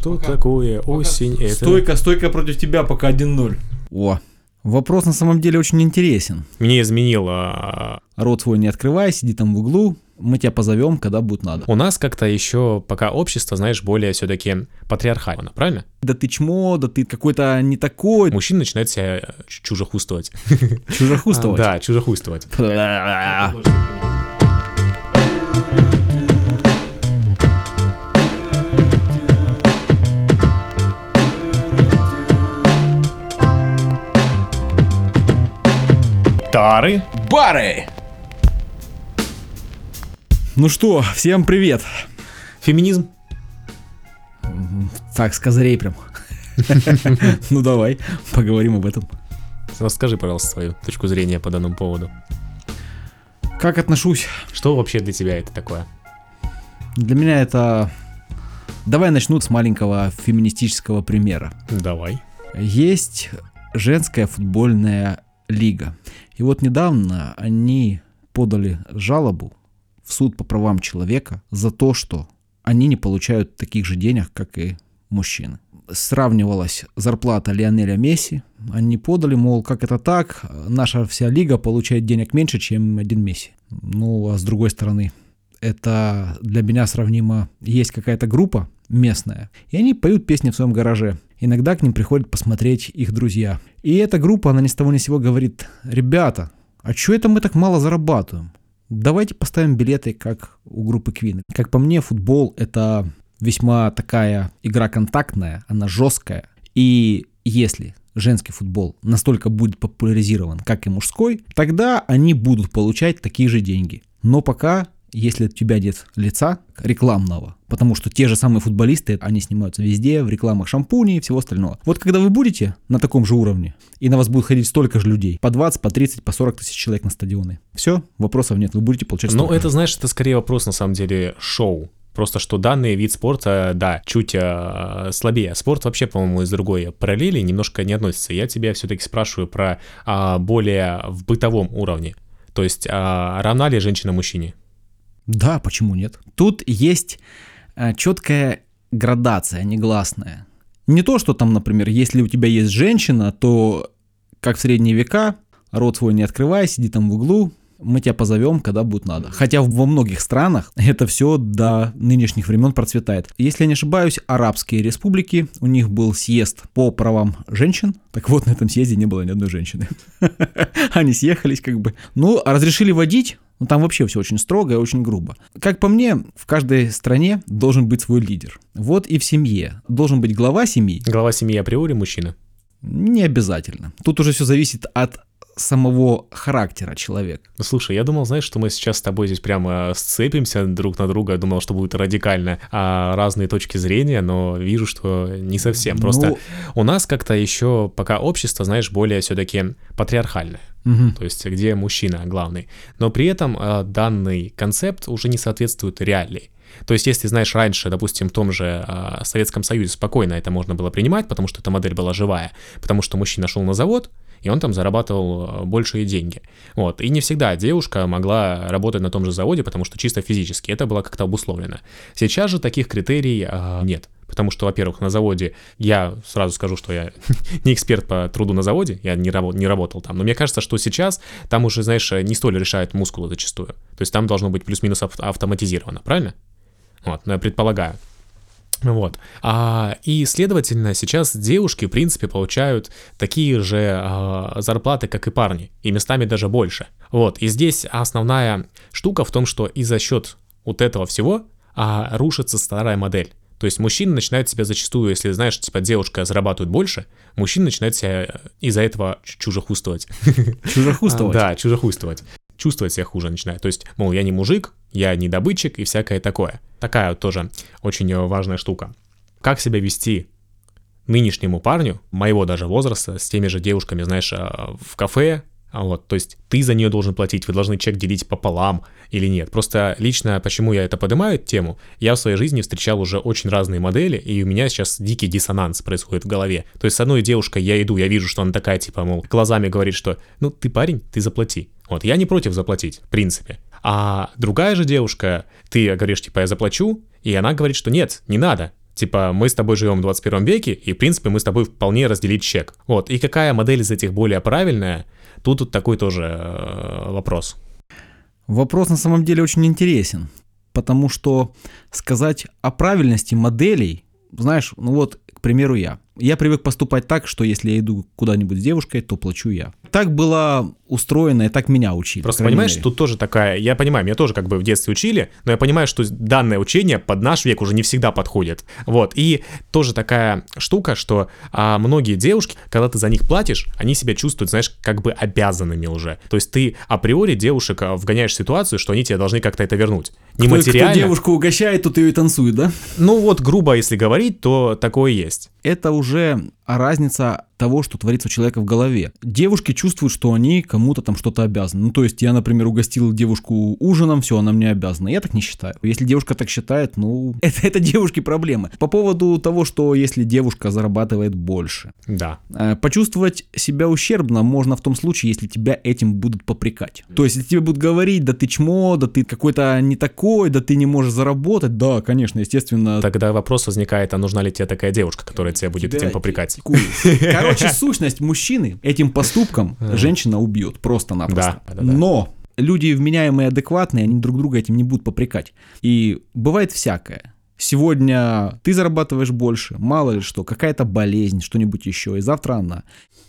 Что такое осень? Это... Стойка, стойка против тебя, пока 1-0. О, вопрос на самом деле очень интересен. Мне изменил... а, Рот свой не открывай, сиди там в углу, мы тебя позовем, когда будет надо. У нас как-то еще пока общество, знаешь, более все-таки патриархально, правильно? Да ты чмо, да ты какой-то не такой. Мужчина начинает себя чужехуствовать. Чужехуствовать. Да, чужехуствовать. Тары. Бары! Ну что, всем привет. Феминизм. Так, с козырей прям. Ну давай, поговорим об этом. Расскажи, пожалуйста, свою точку зрения по данному поводу. Как отношусь? Что вообще для тебя это такое? Для меня это... Давай начну с маленького феминистического примера. Давай. Есть женская футбольная лига. И вот недавно они подали жалобу в суд по правам человека за то, что они не получают таких же денег, как и мужчины. Сравнивалась зарплата Лионеля Месси. Они подали, мол, как это так? Наша вся лига получает денег меньше, чем один Месси. Ну, а с другой стороны, это для меня сравнимо. Есть какая-то группа местная, и они поют песни в своем гараже. Иногда к ним приходят посмотреть их друзья. И эта группа, она ни с того ни сего говорит, ребята, а чё это мы так мало зарабатываем? Давайте поставим билеты, как у группы Queen. Как по мне, футбол это весьма такая игра контактная, она жесткая. И если женский футбол настолько будет популяризирован, как и мужской, тогда они будут получать такие же деньги. Но пока, если у тебя нет лица рекламного, потому что те же самые футболисты, они снимаются везде, в рекламах шампуней и всего остального. Вот когда вы будете на таком же уровне, и на вас будет ходить столько же людей, по 20, по 30, по 40 тысяч человек на стадионы, все, вопросов нет, вы будете получать Ну, это, знаешь, это скорее вопрос, на самом деле, шоу. Просто что данный вид спорта, да, чуть э, слабее. Спорт вообще, по-моему, из другой параллели немножко не относится. Я тебя все-таки спрашиваю про а, более в бытовом уровне. То есть, а, равна ли женщина мужчине? Да, почему нет? Тут есть четкая градация, негласная. Не то, что там, например, если у тебя есть женщина, то, как в средние века, рот свой не открывай, сиди там в углу, мы тебя позовем, когда будет надо. Хотя во многих странах это все до нынешних времен процветает. Если я не ошибаюсь, арабские республики, у них был съезд по правам женщин. Так вот, на этом съезде не было ни одной женщины. Они съехались как бы. Ну, а разрешили водить, ну там вообще все очень строго и очень грубо. Как по мне, в каждой стране должен быть свой лидер. Вот и в семье. Должен быть глава семьи. Глава семьи априори мужчина. Не обязательно. Тут уже все зависит от самого характера человека. Ну, слушай, я думал, знаешь, что мы сейчас с тобой здесь прямо сцепимся друг на друга. Я думал, что будет радикально а, разные точки зрения, но вижу, что не совсем. Просто Ну, у нас как-то еще пока общество, знаешь, более все-таки патриархальное. мгм. То есть где мужчина главный. Но при этом а, данный концепт уже не соответствует реалии. То есть, если, знаешь, раньше, допустим, в том же а, Советском Союзе спокойно это можно было принимать, потому что эта модель была живая, потому что мужчина шел на завод, и он там зарабатывал а, большие деньги. Вот. И не всегда девушка могла работать на том же заводе, потому что чисто физически это было как-то обусловлено. Сейчас же таких критерий а, нет. Потому что, во-первых, на заводе, я сразу скажу, что я не эксперт по труду на заводе, я не, рабо- не работал там, но мне кажется, что сейчас там уже, знаешь, не столь решают мускулы зачастую. То есть там должно быть плюс-минус ав- автоматизировано, правильно? Вот, ну я предполагаю. Вот. А, и, следовательно, сейчас девушки, в принципе, получают такие же а, зарплаты, как и парни, и местами даже больше. Вот. И здесь основная штука в том, что и за счет вот этого всего а, рушится старая модель. То есть мужчина начинает себя зачастую, если, знаешь, типа девушка зарабатывает больше, мужчина начинает себя из-за этого чужехуствовать. Чужехуствовать. Да, чужехуствовать. Чувствовать себя хуже начинает. То есть, мол, я не мужик, я не добытчик и всякое такое. Такая вот тоже очень э, важная штука. Как себя вести нынешнему парню, моего даже возраста, с теми же девушками, знаешь, э, в кафе, а вот, то есть ты за нее должен платить, вы должны чек делить пополам или нет. Просто лично, почему я это поднимаю, эту тему, я в своей жизни встречал уже очень разные модели, и у меня сейчас дикий диссонанс происходит в голове. То есть с одной девушкой я иду, я вижу, что она такая, типа, мол, глазами говорит, что, ну, ты парень, ты заплати. Вот, я не против заплатить, в принципе. А другая же девушка, ты говоришь, типа, я заплачу, и она говорит, что нет, не надо. Типа, мы с тобой живем в 21 веке, и, в принципе, мы с тобой вполне разделить чек. Вот. И какая модель из этих более правильная, тут, тут такой тоже э, вопрос. Вопрос на самом деле очень интересен, потому что сказать о правильности моделей, знаешь, ну вот, к примеру, я. Я привык поступать так, что если я иду куда-нибудь с девушкой, то плачу я. Так было устроено, и так меня учили. Просто понимаешь, мере. тут тоже такая, я понимаю, меня тоже как бы в детстве учили, но я понимаю, что данное учение под наш век уже не всегда подходит. Вот, и тоже такая штука, что а, многие девушки, когда ты за них платишь, они себя чувствуют, знаешь, как бы обязанными уже. То есть ты априори девушек а, вгоняешь в ситуацию, что они тебе должны как-то это вернуть. Не Кто- материально. Кто девушку угощает, тот ее и танцует, да? Ну вот, грубо если говорить, то такое есть. Это уже уже разница того, что творится у человека в голове. Девушки чувствуют, что они кому-то там что-то обязаны. Ну, то есть я, например, угостил девушку ужином, все, она мне обязана. Я так не считаю. Если девушка так считает, ну, это, это девушки проблемы. По поводу того, что если девушка зарабатывает больше. Да. Э, Почувствовать себя ущербно можно в том случае, если тебя этим будут попрекать. То есть, если тебе будут говорить, да ты чмо, да ты какой-то не такой, да ты не можешь заработать, да, конечно, естественно. Тогда вопрос возникает, а нужна ли тебе такая девушка, которая тебя будет тебя этим попрекать? Кует. Короче, сущность мужчины этим поступком женщина убьет просто-напросто. Да, да, да. Но люди вменяемые, адекватные, они друг друга этим не будут попрекать. И бывает всякое. Сегодня ты зарабатываешь больше, мало ли что, какая-то болезнь, что-нибудь еще, и завтра она.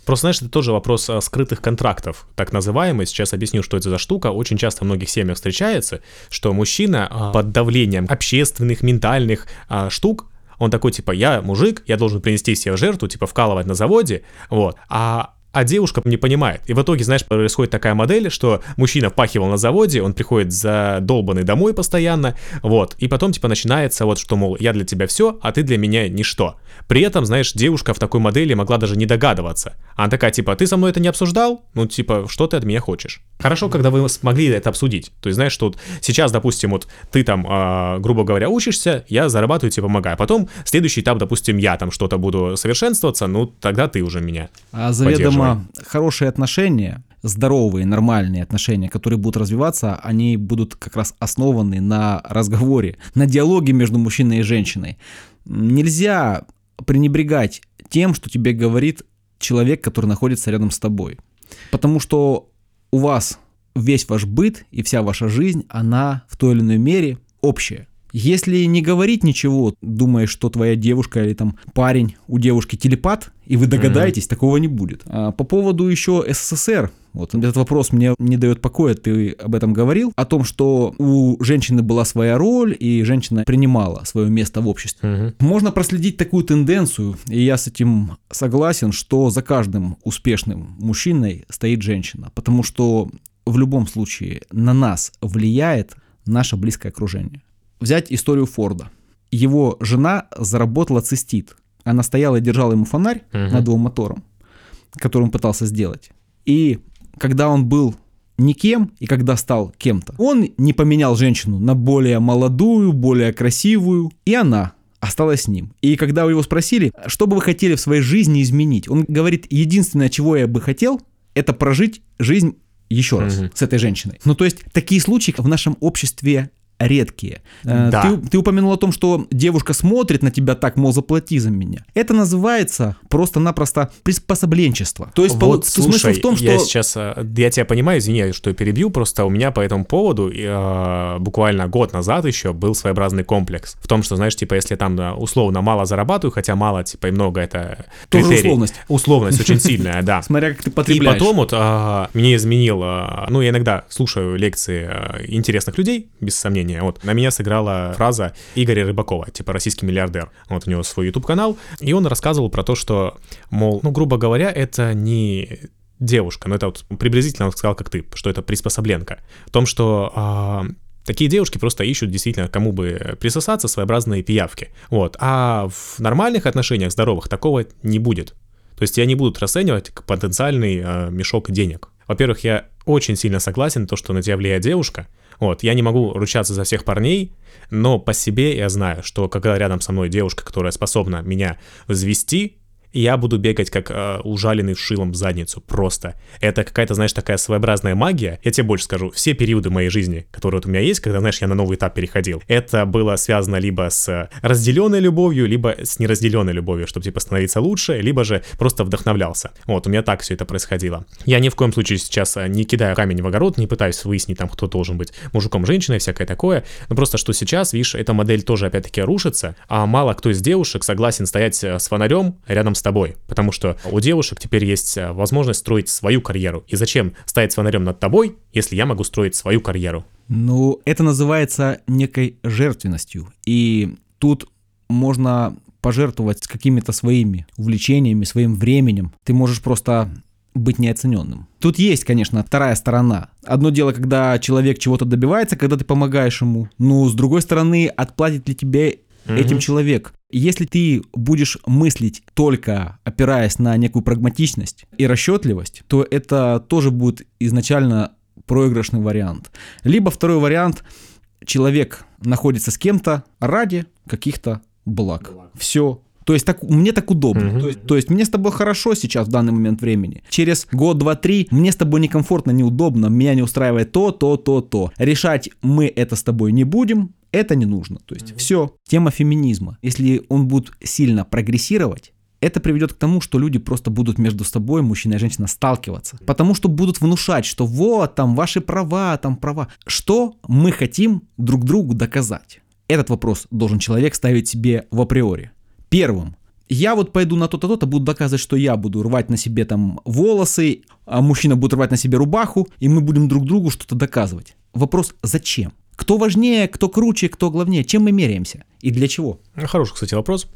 Просто, знаешь, это тоже вопрос а, скрытых контрактов, так называемый. Сейчас объясню, что это за штука. Очень часто в многих семьях встречается, что мужчина а, под давлением общественных, ментальных а, штук, он такой, типа, я мужик, я должен принести себе жертву, типа, вкалывать на заводе, вот. А а девушка не понимает. И в итоге, знаешь, происходит такая модель, что мужчина впахивал на заводе, он приходит задолбанный домой постоянно, вот, и потом, типа, начинается вот, что, мол, я для тебя все, а ты для меня ничто. При этом, знаешь, девушка в такой модели могла даже не догадываться. Она такая, типа, ты со мной это не обсуждал? Ну, типа, что ты от меня хочешь? Хорошо, когда вы смогли это обсудить. То есть, знаешь, что вот сейчас, допустим, вот ты там, а, грубо говоря, учишься, я зарабатываю, тебе помогаю. Потом следующий этап, допустим, я там что-то буду совершенствоваться, ну, тогда ты уже меня А заведомо Поддерживай. хорошие отношения, здоровые, нормальные отношения, которые будут развиваться, они будут как раз основаны на разговоре, на диалоге между мужчиной и женщиной. Нельзя пренебрегать тем, что тебе говорит человек, который находится рядом с тобой. Потому что у вас весь ваш быт и вся ваша жизнь, она в той или иной мере общая. Если не говорить ничего, думая, что твоя девушка или там парень у девушки телепат, и вы догадаетесь, такого не будет. А по поводу еще СССР, вот этот вопрос мне не дает покоя, ты об этом говорил, о том, что у женщины была своя роль, и женщина принимала свое место в обществе. Можно проследить такую тенденцию, и я с этим согласен, что за каждым успешным мужчиной стоит женщина, потому что в любом случае на нас влияет наше близкое окружение. Взять историю Форда. Его жена заработала цистит. Она стояла и держала ему фонарь Мгм. над его мотором, который он пытался сделать. И когда он был никем, и когда стал кем-то, он не поменял женщину на более молодую, более красивую, и она осталась с ним. И когда его спросили, что бы вы хотели в своей жизни изменить, он говорит, единственное, чего я бы хотел, это прожить жизнь еще раз Мгм. с этой женщиной. Ну, то есть, такие случаи в нашем обществе редкие. Э, Да. Ты, ты упомянул о том, что девушка смотрит на тебя так, мол, заплати за меня. Это называется просто-напросто приспособленчество. То есть, Вот, смысл слушай, в том, что... я сейчас, э, я тебя понимаю, извини, что я перебью, просто у меня по этому поводу э, буквально год назад еще был своеобразный комплекс. В том, что, знаешь, типа, если там да, условно мало зарабатываю, хотя мало, типа, и много это Тоже критерий. условность. Условность очень сильная, да. Смотря как ты И потребляешь. потом вот а, мне изменил, а, ну, я иногда слушаю лекции интересных людей, без сомнения, вот, на меня сыграла фраза Игоря Рыбакова, типа российский миллиардер, вот у него свой YouTube-канал, и он рассказывал про то, что, мол, ну, грубо говоря, это не девушка, но это вот приблизительно он сказал, как ты, что это приспособленка, в том, что а, Такие девушки просто ищут действительно кому бы присосаться, своеобразные пиявки. Вот. А в нормальных отношениях, здоровых, такого не будет. То есть тебя не будут расценивать как потенциальный э, мешок денег. Во-первых, я очень сильно согласен, то, что на тебя влияет девушка. Вот, я не могу ручаться за всех парней, но по себе я знаю, что когда рядом со мной девушка, которая способна меня взвести, я буду бегать как э, ужаленный шилом в задницу, просто. Это какая-то, знаешь, такая своеобразная магия. Я тебе больше скажу, все периоды моей жизни, которые вот у меня есть, когда, знаешь, я на новый этап переходил, это было связано либо с разделенной любовью, либо с неразделенной любовью, чтобы, типа, становиться лучше, либо же просто вдохновлялся. Вот, у меня так все это происходило. Я ни в коем случае сейчас э, не кидаю камень в огород, не пытаюсь выяснить там, кто должен быть мужиком, женщиной, всякое такое, но просто, что сейчас, видишь, эта модель тоже, опять-таки, рушится, а мало кто из девушек согласен стоять э, с фонарем рядом тобой, потому что у девушек теперь есть э, возможность строить свою карьеру. И зачем стоять с фонарем над тобой, если я могу строить свою карьеру? Ну, это называется некой жертвенностью. И тут можно пожертвовать какими-то своими увлечениями, своим временем. Ты можешь просто быть неоцененным. Тут есть, конечно, вторая сторона. Одно дело, когда человек чего-то добивается, когда ты помогаешь ему. Но с другой стороны, отплатит ли тебе этим человек. Если ты будешь мыслить только опираясь на некую прагматичность и расчетливость, то это тоже будет изначально проигрышный вариант. Либо второй вариант, человек находится с кем-то ради каких-то благ. Все. То есть так, мне так удобно. Мгм. То, есть, то есть мне с тобой хорошо сейчас в данный момент времени. Через год, два, три мне с тобой некомфортно, неудобно, меня не устраивает то, то, то, то. Решать мы это с тобой не будем, это не нужно. То есть все. Тема феминизма. Если он будет сильно прогрессировать, это приведет к тому, что люди просто будут между собой, мужчина и женщина, сталкиваться. Потому что будут внушать, что вот, там, ваши права, там, права. Что мы хотим друг другу доказать? Этот вопрос должен человек ставить себе в априори. Первым. Я вот пойду на то-то, то-то, буду доказывать, что я буду рвать на себе там волосы, а мужчина будет рвать на себе рубаху, и мы будем друг другу что-то доказывать. Вопрос, зачем? Кто важнее, кто круче, кто главнее? Чем мы меряемся? И для чего? Хороший, кстати, вопрос.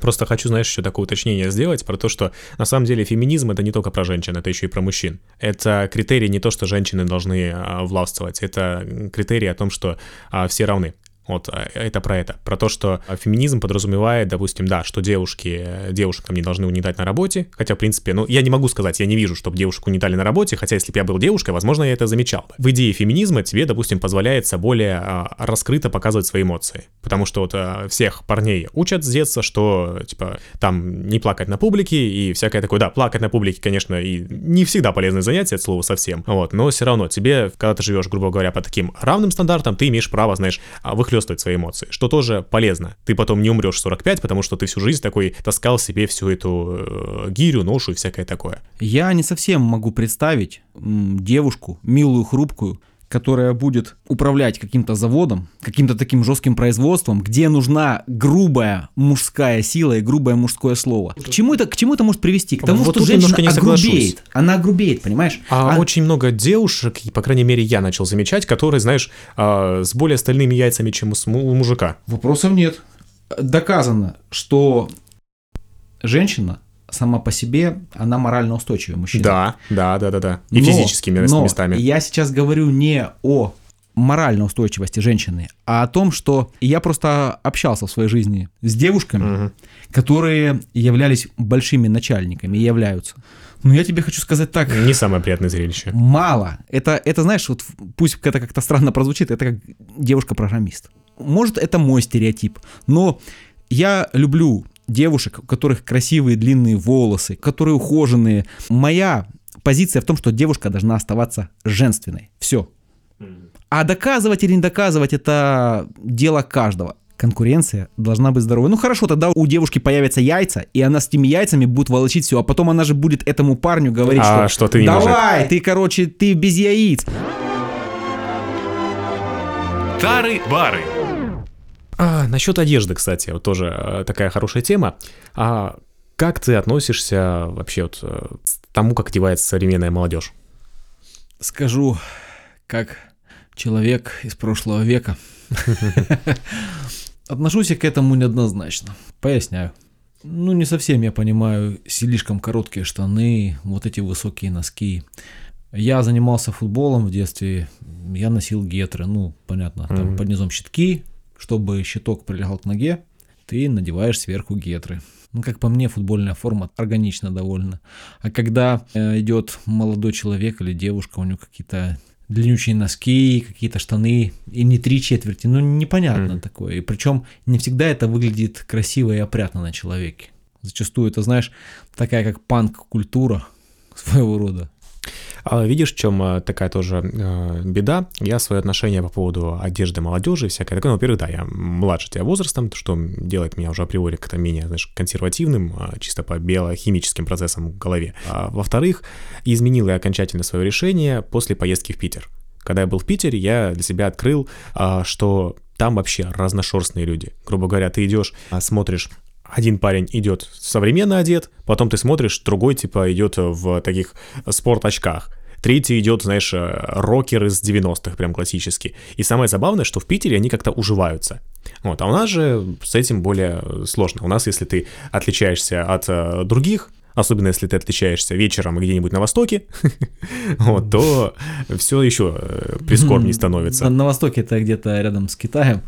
Просто хочу, знаешь, еще такое уточнение сделать про то, что на самом деле феминизм это не только про женщин, это еще и про мужчин. Это критерий не то, что женщины должны а, властвовать, это критерий о том, что а, все равны. Вот а, это про это. Про то, что а, феминизм подразумевает, допустим, да, что девушки, э, девушкам не должны угнетать на работе. Хотя, в принципе, ну, я не могу сказать, я не вижу, чтобы девушек угнетали на работе, хотя если бы я был девушкой, возможно, я это замечал бы. В идее феминизма тебе, допустим, позволяется более а, раскрыто показывать свои эмоции. Потому что вот всех парней учат с детства, что, типа, там не плакать на публике и всякое такое. Да, плакать на публике, конечно, и не всегда полезное занятие, от слова совсем. Вот, но все равно тебе, когда ты живешь, грубо говоря, по таким равным стандартам, ты имеешь право, знаешь, а, выхлестывать свои эмоции, что тоже полезно. Ты потом не умрешь в 45, потому что ты всю жизнь такой таскал себе всю эту э, гирю, ношу и всякое такое. Я не совсем могу представить девушку, милую, хрупкую, которая будет управлять каким-то заводом, каким-то таким жестким производством, где нужна грубая мужская сила и грубое мужское слово. К чему это, к чему это может привести? К тому, Вот что женщина не огрубеет. Она огрубеет, понимаешь? А, А- очень много девушек, и, по крайней мере, я начал замечать, которые, знаешь, а, с более стальными яйцами, чем у мужика. Вопросов нет. Доказано, что женщина сама по себе, она морально устойчивая мужчина. Да, да, да, да, да. И Но- физическими но местами. я сейчас говорю не о моральной устойчивости женщины, а о том, что я просто общался в своей жизни с девушками, Мгм. которые являлись большими начальниками и являются. Но я тебе хочу сказать так, Не самое приятное зрелище. мало. Это, это знаешь, вот пусть это как-то странно прозвучит, это как девушка-программист. Может, это мой стереотип, но я люблю девушек, у которых красивые длинные волосы, которые ухоженные. Моя позиция в том, что девушка должна оставаться женственной. Все. А доказывать или не доказывать это дело каждого. Конкуренция должна быть здоровой. Ну хорошо, тогда у девушки появятся яйца, и она с этими яйцами будет волочить все, а потом она же будет этому парню говорить, А, что, что ты не давай, ты, короче, ты без яиц. Тары-бары. А, насчет одежды, кстати, вот тоже э, такая хорошая тема. А как ты относишься вообще вот э, к тому, как одевается современная молодежь? Скажу, как человек из прошлого века. Отношусь я к этому неоднозначно. Поясняю. Ну, не совсем я понимаю слишком короткие штаны, вот эти высокие носки. Я занимался футболом в детстве, я носил гетры, ну, понятно, там Мгм. под низом щитки, чтобы щиток прилегал к ноге, ты надеваешь сверху гетры. Ну, как по мне, футбольная форма органична довольно. А когда э, идет молодой человек или девушка, у него какие-то длиннющие носки, какие-то штаны, и не три четверти, ну, непонятно Мгм. такое. И причем не всегда это выглядит красиво и опрятно на человеке. Зачастую это, знаешь, такая как панк-культура своего рода. А видишь, в чем э, такая тоже э, беда? Я свое отношение по поводу одежды молодежи всякое такое. Ну, во-первых, да, я младше тебя возрастом, что делает меня уже априори как-то менее, знаешь, консервативным, а, чисто по биохимическим процессам в голове. А, во-вторых, изменил я окончательно свое решение после поездки в Питер. Когда я был в Питере, я для себя открыл, а, что там вообще разношерстные люди. Грубо говоря, ты идешь, смотришь один парень идет современно одет, потом ты смотришь, другой типа идет в таких спорт-очках. Третий идет, знаешь, э, рокер из 90-х, прям классический. И самое забавное, что в Питере они как-то уживаются. Вот, а у нас же с этим более сложно. У нас, если ты отличаешься от э, других, особенно если ты отличаешься вечером где-нибудь на Востоке, вот, то все еще э, прискорбнее становится. На, на Востоке это где-то рядом с Китаем.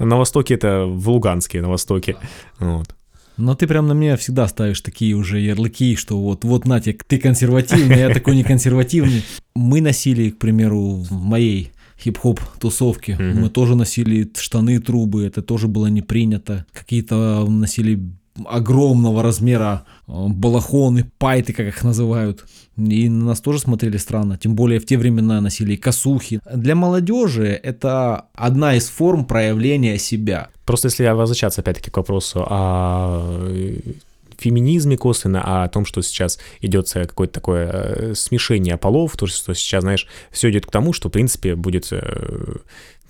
На Востоке это в Луганске, на Востоке. Вот. Но ты прям на меня всегда ставишь такие уже ярлыки, что вот, вот, Натя, ты консервативный, я такой не консервативный. Мы носили, к примеру, в моей хип-хоп тусовке. Mm-hmm. Мы тоже носили штаны, трубы, это тоже было не принято. Какие-то носили огромного размера э, балахоны, пайты, как их называют. И на нас тоже смотрели странно, тем более в те времена носили косухи. Для молодежи это одна из форм проявления себя. Просто если возвращаться опять-таки к вопросу о э, феминизме косвенно, а о том, что сейчас идет какое-то такое э, смешение полов, то, что сейчас, знаешь, все идет к тому, что, в принципе, будет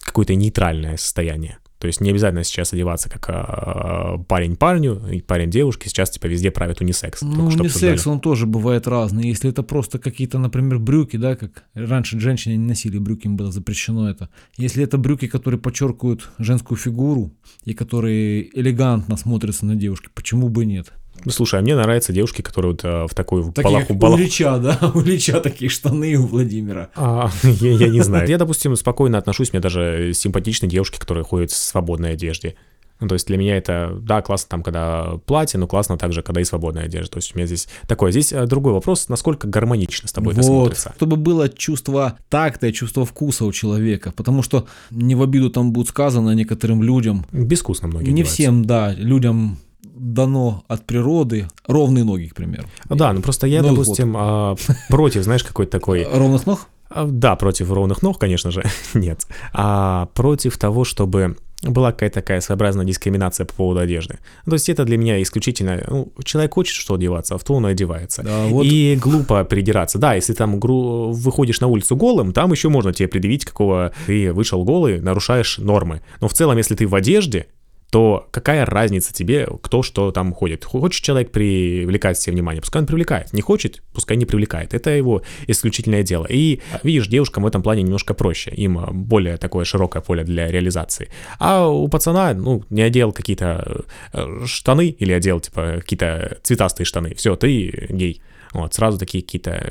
какое-то нейтральное состояние. То есть не обязательно сейчас одеваться как а, парень парню и парень девушке. Сейчас типа везде правит унисекс. Ну, унисекс, он тоже бывает разный. Если это просто какие-то, например, брюки, да, как раньше женщины не носили брюки, им было запрещено это. Если это брюки, которые подчеркивают женскую фигуру и которые элегантно смотрятся на девушке, почему бы нет? Слушай, а мне нравятся девушки, которые вот а, в такой Такие, балаху... балаху... У да? У Ильича такие штаны у Владимира. А, я, я не знаю. Я, допустим, спокойно отношусь, мне даже симпатичны девушки, которые ходят в свободной одежде. Ну, то есть для меня это, да, классно там, когда платье, но классно также, когда и свободная одежда. То есть у меня здесь такое. Здесь э, другой вопрос, насколько гармонично с тобой вот, это смотрится. Чтобы было чувство такта и чувство вкуса у человека. Потому что не в обиду там будет сказано некоторым людям. Безвкусно многие Не всем, да, людям дано от природы ровные ноги, к примеру. Да, ну просто я, ну, допустим, вот. против, знаешь, какой-то такой... Ровных ног? А, да, против ровных ног, конечно же, нет. А против того, чтобы была какая-то такая своеобразная дискриминация по поводу одежды. То есть это для меня исключительно, ну, человек хочет что одеваться, а в то он и одевается. Да, вот. И глупо придираться. Да, если там гру... выходишь на улицу голым, там еще можно тебе предъявить, какого ты вышел голый, нарушаешь нормы. Но в целом, если ты в одежде, то какая разница тебе, кто что там ходит? Хочет человек привлекать себе внимание, пускай он привлекает. Не хочет, пускай не привлекает. Это его исключительное дело. И видишь, девушкам в этом плане немножко проще. Им более такое широкое поле для реализации. А у пацана, ну, не одел какие-то э, штаны или одел, типа, какие-то цветастые штаны. Все, ты гей. Вот, сразу такие какие-то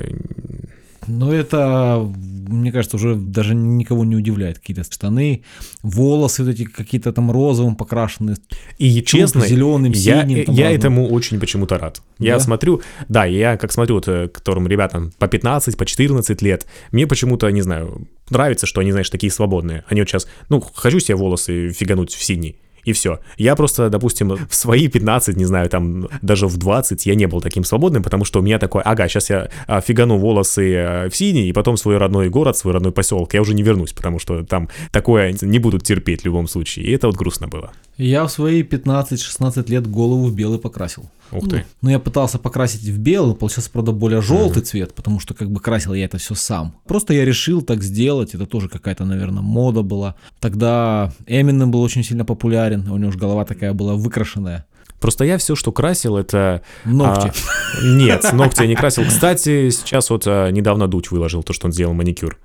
ну, это, мне кажется, уже даже никого не удивляет. Какие-то штаны, волосы вот эти какие-то там розовым покрашенные. И честно, зеленым, я, синим. я этому очень почему-то рад. Да? Я смотрю, да, я как смотрю, вот, э, которым ребятам по 15, по 14 лет, мне почему-то, не знаю, нравится, что они, знаешь, такие свободные. Они вот сейчас, ну, хочу себе волосы фигануть в синий и все. Я просто, допустим, в свои 15, не знаю, там даже в 20 я не был таким свободным, потому что у меня такой, ага, сейчас я фигану волосы а, в синий, и потом свой родной город, свой родной поселок, я уже не вернусь, потому что там такое не будут терпеть в любом случае. И это вот грустно было. Я в свои 15-16 лет голову в белый покрасил. Ух ты. Ну, ну, я пытался покрасить в белый, получился, правда, более желтый uh-huh. цвет, потому что как бы красил я это все сам. Просто я решил так сделать, это тоже какая-то, наверное, мода была. Тогда Эминем был очень сильно популярен, у него же голова такая была выкрашенная. Просто я все, что красил, это... Ногти. А, нет, ногти я не красил. Кстати, сейчас вот а, недавно Дудь выложил то, что он сделал маникюр.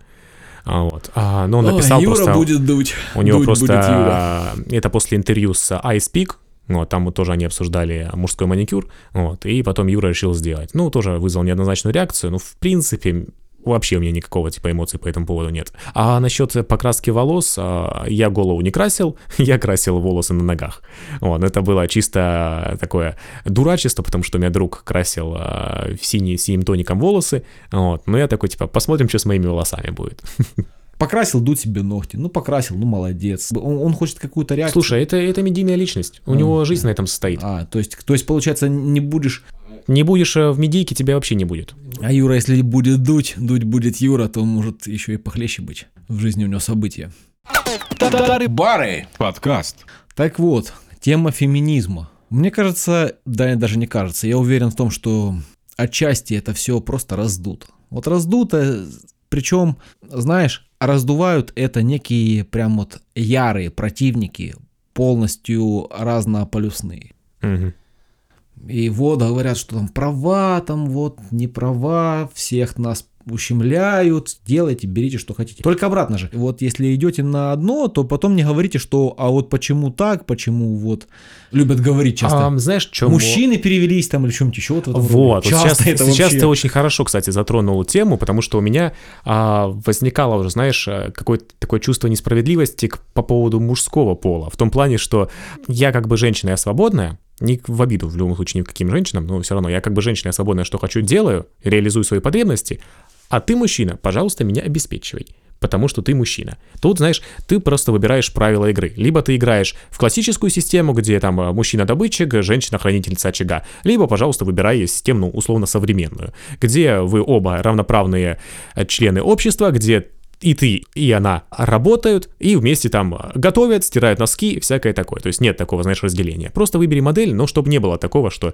А, вот. А, но он написал О, Юра просто... будет дуть. У него дуть просто... Будет Юра. Это после интервью с Ice Peak, вот, там вот тоже они обсуждали мужской маникюр, вот, и потом Юра решил сделать. Ну, тоже вызвал неоднозначную реакцию, но в принципе вообще у меня никакого типа эмоций по этому поводу нет. А насчет покраски волос, а, я голову не красил, я красил волосы на ногах. Вот, это было чисто такое дурачество, потому что у меня друг красил а, в синий, синим тоником волосы, вот, но я такой типа, посмотрим, что с моими волосами будет. Покрасил дуть себе ногти. Ну, покрасил, ну, молодец. Он, он хочет какую-то реакцию. Слушай, это, это медийная личность. У Ну, него жизнь на этом состоит. А, то есть, то есть, получается, не будешь... Не будешь э, в медийке, тебя вообще не будет. А Юра, если будет дуть, дуть будет Юра, то может еще и похлеще быть. В жизни у него события. Тары-бары. Подкаст. Так вот, тема феминизма. Мне кажется, да, даже не кажется, я уверен в том, что отчасти это все просто раздуто. Вот раздуто, причем, знаешь, раздувают это некие прям вот ярые противники, полностью разнополюсные. Мгм. И вот говорят, что там права, там вот не права, всех нас ущемляют, делайте, берите, что хотите. Только обратно же. Вот если идете на одно, то потом не говорите, что а вот почему так, почему вот любят говорить часто. А, знаешь, чем Мужчины перевелись там или что-нибудь еще. Вот. Вот, вот Часто сейчас, это сейчас вообще- ты очень хорошо, кстати, затронул тему, потому что у меня а, возникало уже, знаешь, э, какое-то такое чувство несправедливости к- по поводу мужского пола. В том плане, что я как бы женщина, я свободная, не в обиду в любом случае никаким женщинам, но все равно я как бы женщина, я свободная, что хочу делаю, реализую свои потребности, а ты мужчина, пожалуйста, меня обеспечивай. Потому что ты мужчина. Тут, знаешь, ты просто выбираешь правила игры. Либо ты играешь в классическую систему, где там э, мужчина-добытчик, женщина-хранительница очага. Либо, пожалуйста, выбирай систему, ну, условно, современную, где вы оба равноправные э, члены общества, где и ты, и она работают, и вместе там э, готовят, стирают носки, всякое такое. То есть нет такого, знаешь, разделения. Просто выбери модель, но чтобы не было такого, что,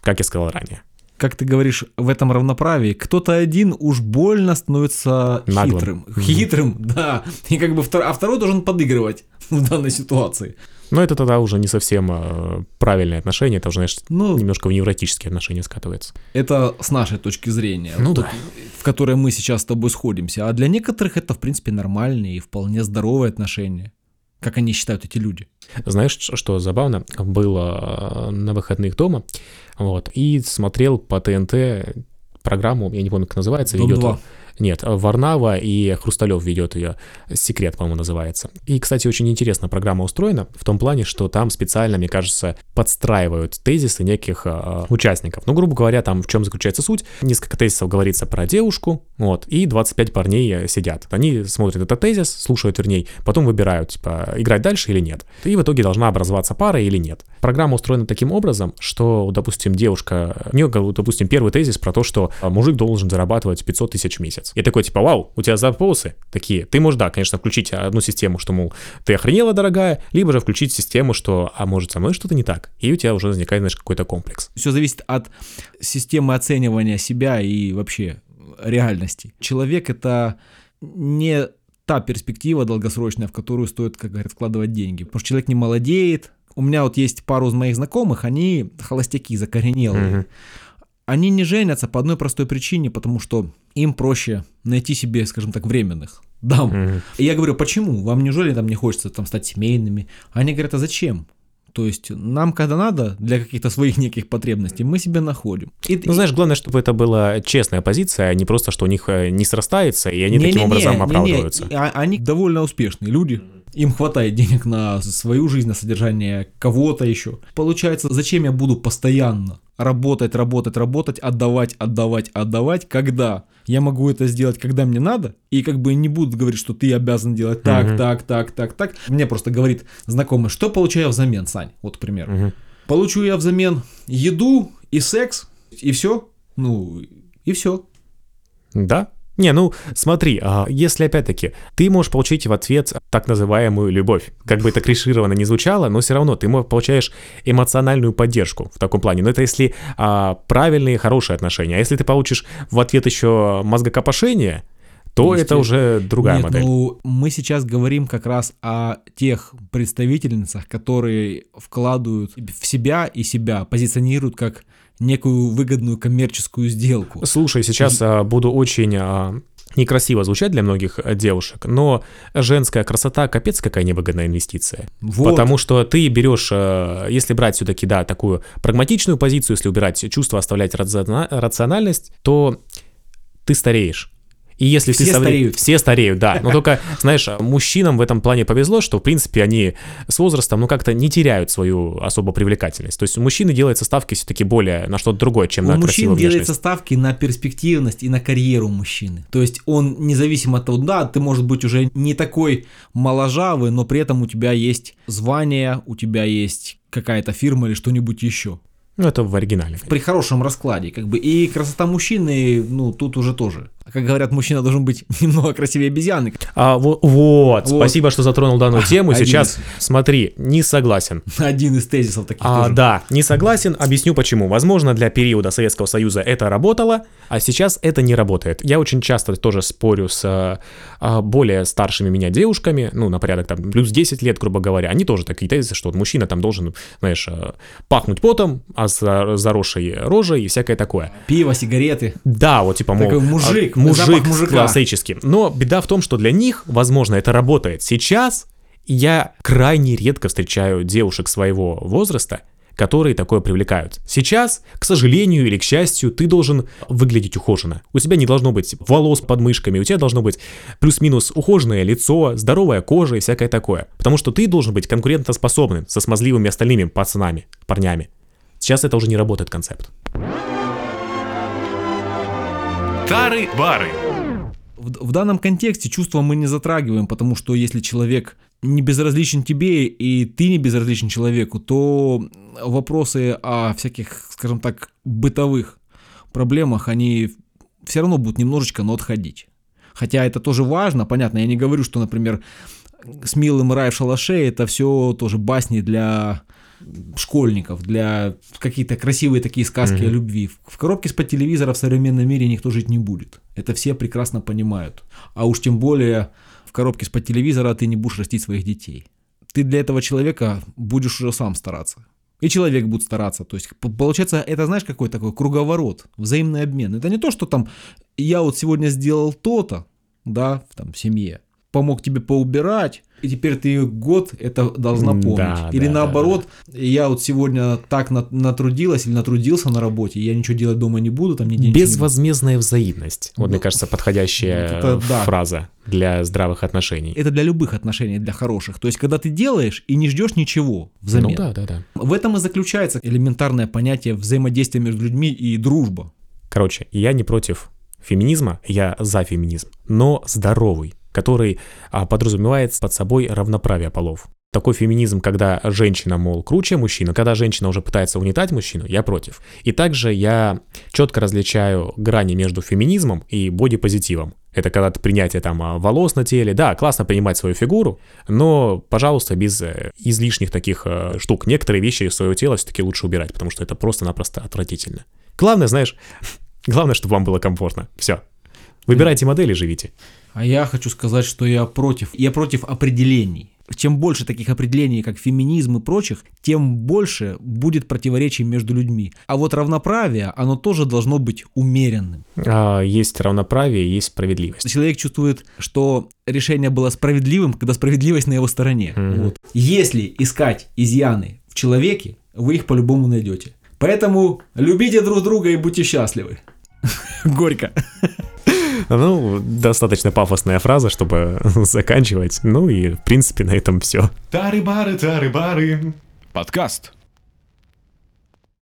как я сказал ранее. как ты говоришь, в этом равноправии, кто-то один уж больно становится Наглым. хитрым. Хитрым, да. И как бы втор- а второй должен подыгрывать в данной ситуации. Но это тогда уже не совсем э, правильное отношение, это уже, знаешь, Ну, немножко в невротические отношения скатывается. это с нашей точки зрения, Ну вот да. в которой мы сейчас с тобой сходимся. А для некоторых это, в принципе, нормальные и вполне здоровые отношения. Как они считают эти люди. Знаешь, что забавно? Было э, на выходных дома, вот, и смотрел по ТНТ программу, я не помню, как называется, Дом ведет... 2. Нет, Варнава и Хрусталев ведет ее. Секрет, по-моему, называется. И, кстати, очень интересно программа устроена в том плане, что там специально, мне кажется, подстраивают тезисы неких э, участников. Ну, грубо говоря, там в чем заключается суть. Несколько тезисов говорится про девушку, вот, и 25 парней э, сидят. Они смотрят этот тезис, слушают, вернее, потом выбирают, типа, играть дальше или нет. И в итоге должна образоваться пара или нет. Программа устроена таким образом, что, допустим, девушка, у нее, допустим, первый тезис про то, что мужик должен зарабатывать 500 тысяч в месяц. Я такой, типа, вау, у тебя запросы такие. Ты можешь, да, конечно, включить одну систему, что, мол, ты охренела, дорогая, либо же включить систему, что, а может, со мной что-то не так. И у тебя уже возникает, знаешь, какой-то комплекс. Все зависит от системы оценивания себя и вообще реальности. Человек это не та перспектива долгосрочная, в которую стоит, как говорят, вкладывать деньги. Потому что человек не молодеет. У меня вот есть пару из моих знакомых, они холостяки, закоренелые. Мгм. Они не женятся по одной простой причине, потому что им проще найти себе, скажем так, временных дам. Мгм. И я говорю, почему? Вам неужели там не хочется там стать семейными? Они говорят, а зачем? То есть нам, когда надо, для каких-то своих неких потребностей, мы себе находим. И, Ну, знаешь, главное, чтобы это была честная позиция, а не просто, что у них э, не срастается, и они таким Не-не-не, образом не-не, оправдываются. и- а- Они довольно успешные люди. Им хватает денег на свою жизнь, на содержание кого-то еще. Получается, зачем я буду постоянно работать, работать, работать, отдавать, отдавать, отдавать, когда я могу это сделать, когда мне надо, и как бы не будут говорить, что ты обязан делать так, Мгм. так, так, так, так. Мне просто говорит знакомый, что получаю я взамен, Сань, вот, к примеру. Мгм. Получу я взамен еду и секс, и все. Ну, и все. Да? Не, ну смотри, а, если опять-таки ты можешь получить в ответ так называемую любовь, как бы это клишированно не звучало, но все равно ты получаешь эмоциональную поддержку в таком плане. Но это если а, правильные, хорошие отношения. А если ты получишь в ответ еще мозгокопошение, то это Естественно. уже другая Нет, модель. ну мы сейчас говорим как раз о тех представительницах, которые вкладывают в себя и себя, позиционируют как некую выгодную коммерческую сделку. Слушай, сейчас а, буду очень а, некрасиво звучать для многих а, девушек, но женская красота капец какая невыгодная инвестиция. Вот. Потому что ты берешь, э, если брать все-таки, да, такую прагматичную позицию, если убирать чувство, оставлять рациона- рациональность, то ты стареешь. И если Все ты со стареют. Все стареют, да. Но только, знаешь, мужчинам в этом плане повезло, что, в принципе, они с возрастом, ну, как-то не теряют свою особо привлекательность. То есть у мужчины делается ставки все-таки более на что-то другое, чем У на мужчин красивую делается внешность. ставки на перспективность и на карьеру мужчины. То есть он независимо от того, да, ты может быть уже не такой моложавый, но при этом у тебя есть звание, у тебя есть какая-то фирма или что-нибудь еще. Ну, это в оригинале. При хорошем раскладе, как бы. И красота мужчины, ну, тут уже тоже. Как говорят, мужчина должен быть немного красивее обезьяны. А, во- вот, Вот. спасибо, что затронул данную тему. Один Сейчас, смотри, не согласен. Один из тезисов таких А, тоже. да, не согласен, объясню почему. Возможно, для периода Советского Союза это работало, а сейчас это не работает. Я очень часто тоже спорю с а, а, более старшими меня девушками, ну, на порядок там, плюс 10 лет, грубо говоря. Они тоже такие тезисы, что вот мужчина там должен, знаешь, а, пахнуть потом, а за- заросшей рожей и всякое такое. Пиво, сигареты. Да, вот типа, мол, Такой мужик, а, мужик классический. Но беда в том, что для них, возможно, это работает. Сейчас я крайне редко встречаю девушек своего возраста, которые такое привлекают. Сейчас, к сожалению или к счастью, ты должен выглядеть ухоженно. У тебя не должно быть волос под мышками, у тебя должно быть плюс-минус ухоженное лицо, здоровая кожа и всякое такое. Потому что ты должен быть конкурентоспособным со смазливыми остальными пацанами, парнями. Сейчас это уже не работает концепт. Тары-бары. В, в данном контексте чувства мы не затрагиваем, потому что если человек не безразличен тебе, и ты не безразличен человеку, то вопросы о всяких, скажем так, бытовых проблемах, они все равно будут немножечко, но отходить. Хотя это тоже важно, понятно, я не говорю, что, например, с милым рай в шалаше это все тоже басни для школьников, для какие-то красивые такие сказки о любви. В- коробке из-под телевизора в современном мире никто жить не будет. Это все прекрасно понимают. А уж тем более в коробке из-под телевизора ты не будешь растить своих детей. Ты для этого человека будешь уже сам стараться. И человек будет стараться. То есть, получается, это знаешь, какой такой круговорот, взаимный обмен. Это не то, что там я вот сегодня сделал то-то, да, там, в семье, помог тебе поубирать, и теперь ты год это должна помнить. да, или да, наоборот, я вот сегодня так на- натрудилась или натрудился на работе, я ничего делать дома не буду, там нигде ничего не. Безвозмездная взаимность. Вот, мне Ну, кажется, подходящая это да. фраза для здравых отношений. Это для любых отношений, для хороших. То есть, когда ты делаешь и не ждешь ничего взамен. Ну да, да, да. В этом и заключается элементарное понятие взаимодействия между людьми и дружба. Короче, я не против феминизма, я за феминизм, но здоровый, который а, подразумевает под собой равноправие полов. Такой феминизм, когда женщина, мол, круче мужчины, когда женщина уже пытается унитать мужчину, я против. И также я четко различаю грани между феминизмом и бодипозитивом. Это когда ты принятие там а, волос на теле, да, классно принимать свою фигуру, но, пожалуйста, без э, излишних таких э, штук. Некоторые вещи из своего тела все-таки лучше убирать, потому что это просто-напросто отвратительно. Главное, знаешь, главное, чтобы вам было комфортно. Все. Выбирайте модели, живите. А я хочу сказать, что я против. Я против определений. Чем больше таких определений, как феминизм и прочих, тем больше будет противоречий между людьми. А вот равноправие, оно тоже должно быть умеренным. А, есть равноправие, есть справедливость. Человек чувствует, что решение было справедливым, когда справедливость на его стороне. Мгм. Вот. Если искать изъяны в человеке, вы их по-любому найдете. Поэтому любите друг друга и будьте счастливы. Горько. Ну, достаточно пафосная фраза, чтобы заканчивать. Ну и, в принципе, на этом все. Тары-бары, тары-бары. Подкаст.